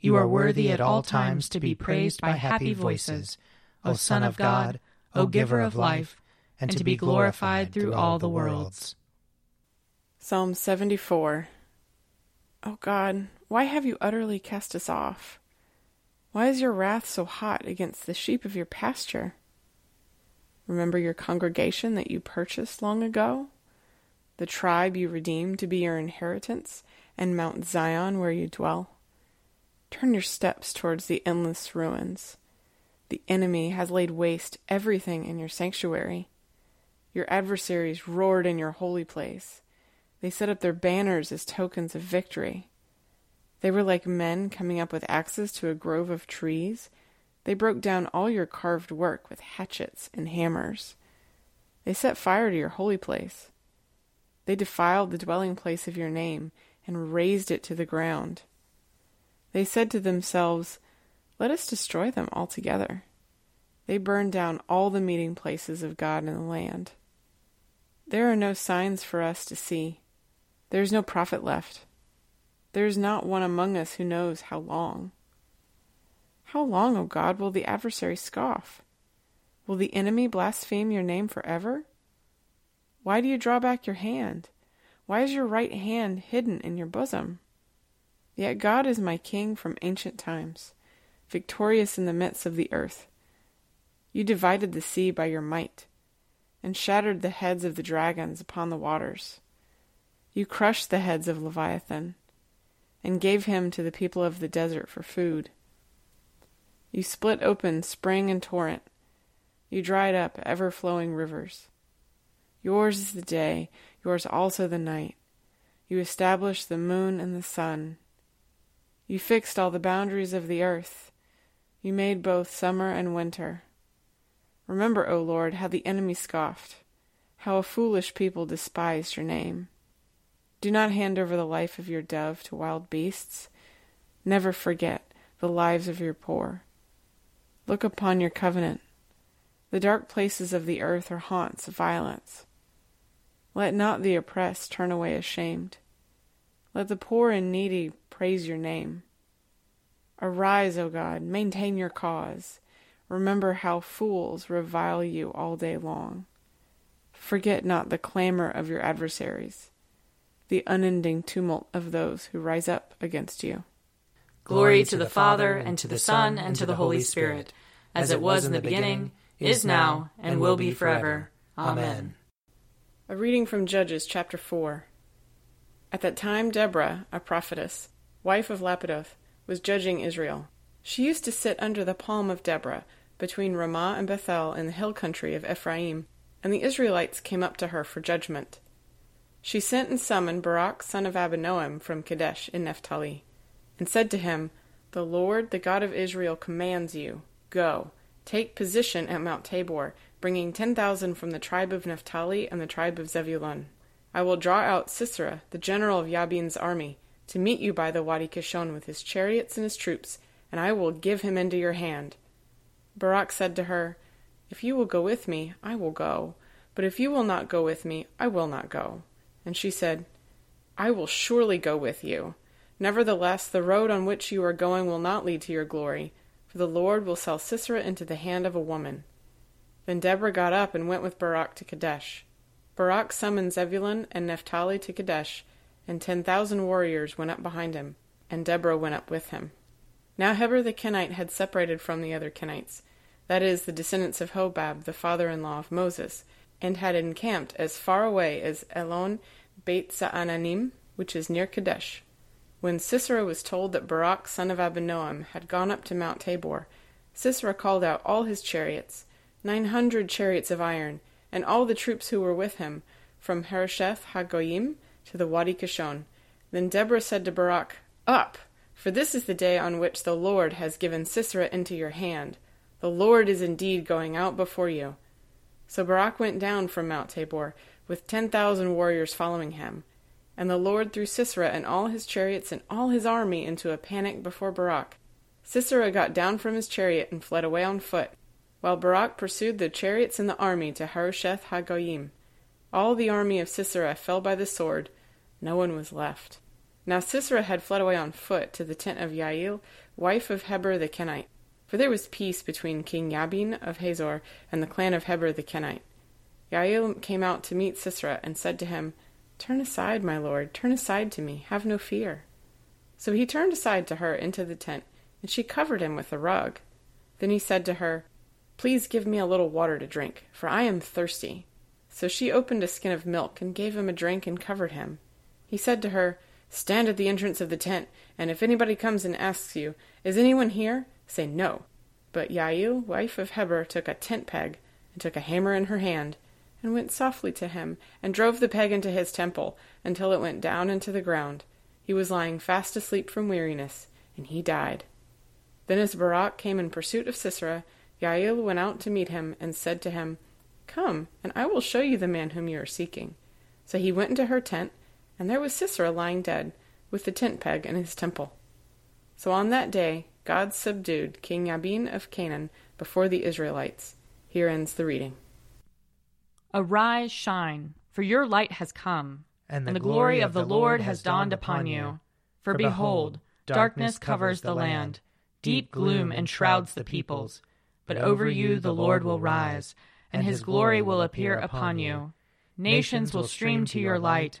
You are worthy at all times to be praised by happy voices, O Son of God, O Giver of life, and to be glorified through all the worlds. Psalm 74 O God, why have you utterly cast us off? Why is your wrath so hot against the sheep of your pasture? Remember your congregation that you purchased long ago, the tribe you redeemed to be your inheritance, and Mount Zion where you dwell. Turn your steps towards the endless ruins. The enemy has laid waste everything in your sanctuary. Your adversaries roared in your holy place. They set up their banners as tokens of victory. They were like men coming up with axes to a grove of trees. They broke down all your carved work with hatchets and hammers. They set fire to your holy place. They defiled the dwelling place of your name and razed it to the ground. They said to themselves, Let us destroy them altogether. They burned down all the meeting places of God in the land. There are no signs for us to see. There is no prophet left. There is not one among us who knows how long. How long, O God, will the adversary scoff? Will the enemy blaspheme your name forever? Why do you draw back your hand? Why is your right hand hidden in your bosom? Yet God is my King from ancient times, victorious in the midst of the earth. You divided the sea by your might, and shattered the heads of the dragons upon the waters. You crushed the heads of Leviathan, and gave him to the people of the desert for food. You split open spring and torrent. You dried up ever flowing rivers. Yours is the day, yours also the night. You established the moon and the sun. You fixed all the boundaries of the earth. You made both summer and winter. Remember, O Lord, how the enemy scoffed, how a foolish people despised your name. Do not hand over the life of your dove to wild beasts. Never forget the lives of your poor. Look upon your covenant. The dark places of the earth are haunts of violence. Let not the oppressed turn away ashamed. Let the poor and needy praise your name. Arise, O God, maintain your cause. Remember how fools revile you all day long. Forget not the clamor of your adversaries, the unending tumult of those who rise up against you. Glory to the Father, and to the Son, and to the Holy Spirit, as it was in the beginning, is now, and will be forever. Amen. A reading from Judges chapter 4. At that time, Deborah, a prophetess, wife of Lapidoth, was judging Israel. She used to sit under the palm of Deborah, between Ramah and Bethel in the hill country of Ephraim, and the Israelites came up to her for judgment. She sent and summoned Barak son of Abinoam from Kadesh in Naphtali, and said to him, The Lord, the God of Israel, commands you, Go, take position at Mount Tabor, bringing ten thousand from the tribe of Naphtali and the tribe of Zebulun. I will draw out Sisera, the general of Jabin's army, to meet you by the Wadi Kishon with his chariots and his troops, and I will give him into your hand. Barak said to her, If you will go with me, I will go. But if you will not go with me, I will not go. And she said, I will surely go with you. Nevertheless, the road on which you are going will not lead to your glory, for the Lord will sell Sisera into the hand of a woman. Then Deborah got up and went with Barak to Kadesh. Barak summoned Zebulun and Naphtali to Kadesh, and ten thousand warriors went up behind him, and Deborah went up with him. Now Heber the Kenite had separated from the other Kenites, that is, the descendants of Hobab, the father in law of Moses, and had encamped as far away as Elon Beit Zaananim, which is near Kadesh. When Sisera was told that Barak son of Abinoam had gone up to Mount Tabor, Sisera called out all his chariots, nine hundred chariots of iron, and all the troops who were with him, from Harosheth Hagoyim to the Wadi Kishon. Then Deborah said to Barak, Up, for this is the day on which the Lord has given Sisera into your hand. The Lord is indeed going out before you. So Barak went down from Mount Tabor, with ten thousand warriors following him. And the Lord threw Sisera and all his chariots and all his army into a panic before Barak. Sisera got down from his chariot and fled away on foot, while Barak pursued the chariots and the army to Harosheth Hagoyim. All the army of Sisera fell by the sword, no one was left. Now Sisera had fled away on foot to the tent of Jael, wife of Heber the Kenite, for there was peace between King Jabin of Hazor and the clan of Heber the Kenite. Jael came out to meet Sisera and said to him, Turn aside, my lord, turn aside to me, have no fear. So he turned aside to her into the tent, and she covered him with a rug. Then he said to her, Please give me a little water to drink, for I am thirsty. So she opened a skin of milk and gave him a drink and covered him. He said to her, Stand at the entrance of the tent, and if anybody comes and asks you, Is anyone here? say no. But Jael, wife of Heber, took a tent peg, and took a hammer in her hand, and went softly to him, and drove the peg into his temple, until it went down into the ground. He was lying fast asleep from weariness, and he died. Then as Barak came in pursuit of Sisera, Yael went out to meet him, and said to him, Come, and I will show you the man whom you are seeking. So he went into her tent, and there was Sisera lying dead, with the tent peg in his temple. So on that day God subdued King Jabin of Canaan before the Israelites. Here ends the reading. Arise, shine, for your light has come, and the, and the glory, glory of the Lord has dawned upon you. For behold, darkness covers the land, deep gloom enshrouds the peoples. But over you the Lord will rise, and his glory will appear upon you. Nations will stream to your light,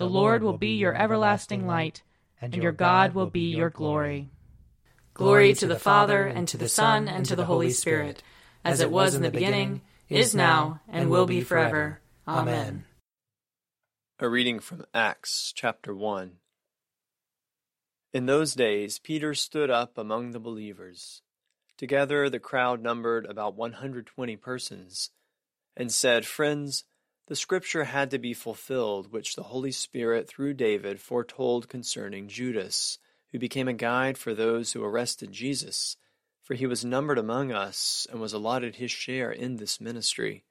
The Lord will be your everlasting light, and your God will be your glory. Glory to the Father, and to the Son, and to the Holy Spirit, as it was in the beginning is now, and will be forever. Amen. A reading from Acts chapter 1. In those days, Peter stood up among the believers. Together, the crowd numbered about 120 persons, and said, Friends, the scripture had to be fulfilled, which the Holy Spirit, through David, foretold concerning Judas, who became a guide for those who arrested Jesus for he was numbered among us and was allotted his share in this ministry.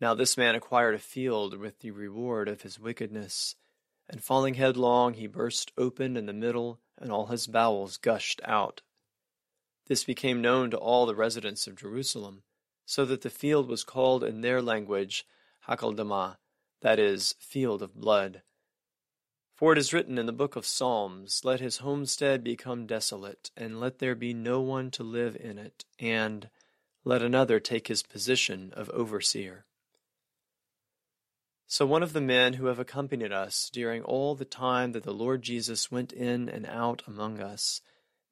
Now this man acquired a field with the reward of his wickedness, and falling headlong, he burst open in the middle, and all his bowels gushed out. This became known to all the residents of Jerusalem, so that the field was called in their language Hakeldama, that is, field of blood. For it is written in the book of Psalms, Let his homestead become desolate, and let there be no one to live in it, and let another take his position of overseer. So one of the men who have accompanied us during all the time that the Lord Jesus went in and out among us,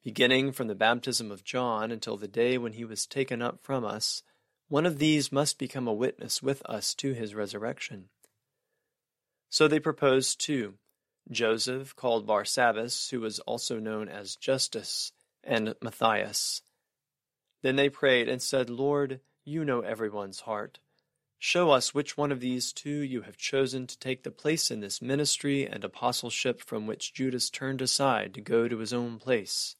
beginning from the baptism of John until the day when he was taken up from us, one of these must become a witness with us to his resurrection. So they proposed two Joseph, called Barsabbas, who was also known as Justus, and Matthias. Then they prayed and said, Lord, you know everyone's heart. Show us which one of these two you have chosen to take the place in this ministry and apostleship from which Judas turned aside to go to his own place.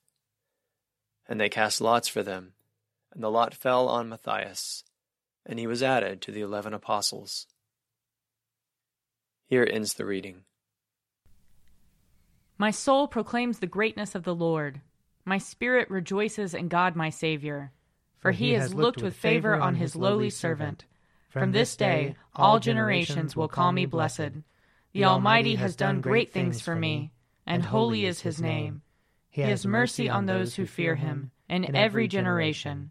And they cast lots for them, and the lot fell on Matthias, and he was added to the eleven apostles. Here ends the reading. My soul proclaims the greatness of the Lord. My spirit rejoices in God my Saviour, for he has looked with favor on his lowly servant. From this day, all generations will call me blessed. The Almighty has done great things for me, and holy is his name. He has mercy on those who fear him, in every generation.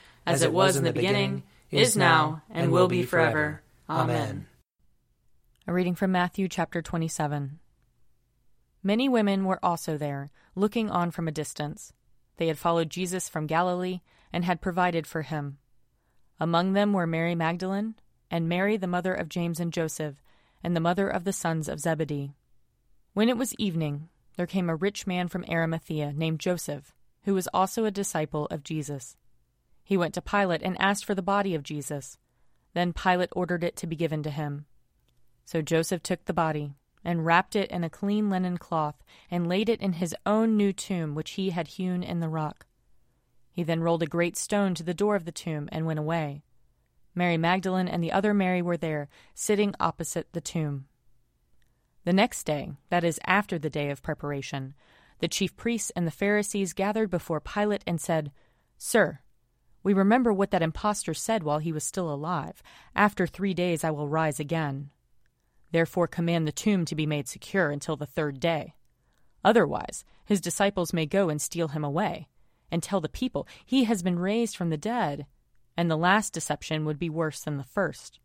as it was in the beginning, is now, and will be forever. Amen. A reading from Matthew chapter 27. Many women were also there, looking on from a distance. They had followed Jesus from Galilee and had provided for him. Among them were Mary Magdalene, and Mary the mother of James and Joseph, and the mother of the sons of Zebedee. When it was evening, there came a rich man from Arimathea named Joseph, who was also a disciple of Jesus. He went to Pilate and asked for the body of Jesus. Then Pilate ordered it to be given to him. So Joseph took the body, and wrapped it in a clean linen cloth, and laid it in his own new tomb which he had hewn in the rock. He then rolled a great stone to the door of the tomb and went away. Mary Magdalene and the other Mary were there, sitting opposite the tomb. The next day, that is, after the day of preparation, the chief priests and the Pharisees gathered before Pilate and said, Sir, we remember what that impostor said while he was still alive After three days I will rise again. Therefore command the tomb to be made secure until the third day. Otherwise, his disciples may go and steal him away, and tell the people, He has been raised from the dead and the last deception would be worse than the first.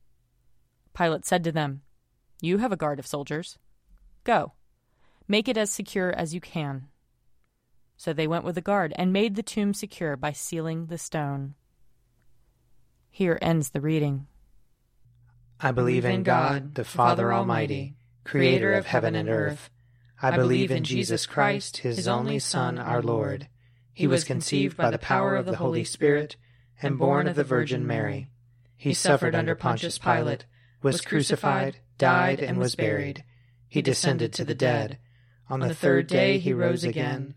Pilate said to them, You have a guard of soldiers. Go, make it as secure as you can. So they went with a guard and made the tomb secure by sealing the stone. Here ends the reading. I believe in God, the Father Almighty, creator of heaven and earth. I believe in Jesus Christ, his only Son, our Lord. He was conceived by the power of the Holy Spirit and born of the Virgin Mary. He suffered under Pontius Pilate, was crucified, died, and was buried. He descended to the dead. On the third day he rose again.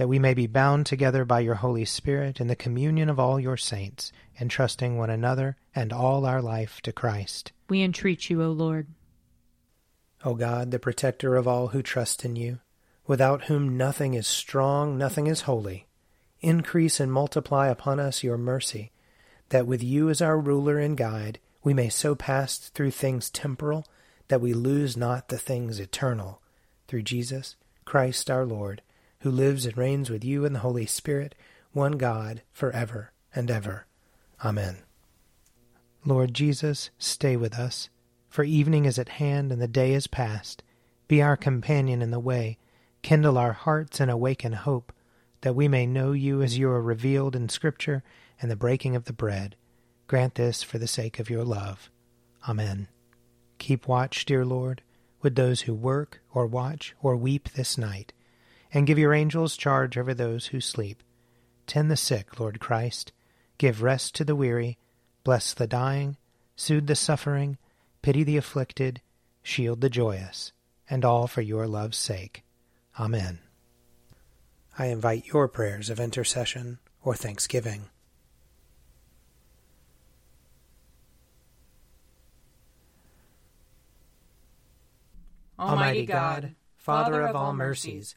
that we may be bound together by your Holy Spirit in the communion of all your saints, entrusting one another and all our life to Christ. We entreat you, O Lord. O God, the protector of all who trust in you, without whom nothing is strong, nothing is holy, increase and multiply upon us your mercy, that with you as our ruler and guide, we may so pass through things temporal that we lose not the things eternal. Through Jesus Christ our Lord who lives and reigns with you in the Holy Spirit, one God, for ever and ever. Amen. Lord Jesus, stay with us, for evening is at hand and the day is past. Be our companion in the way, kindle our hearts and awaken hope, that we may know you as you are revealed in Scripture and the breaking of the bread. Grant this for the sake of your love. Amen. Keep watch, dear Lord, with those who work or watch or weep this night, and give your angels charge over those who sleep Tend the sick, Lord Christ. Give rest to the weary. Bless the dying. Soothe the suffering. Pity the afflicted. Shield the joyous. And all for your love's sake. Amen. I invite your prayers of intercession or thanksgiving. Almighty God, Father of all mercies,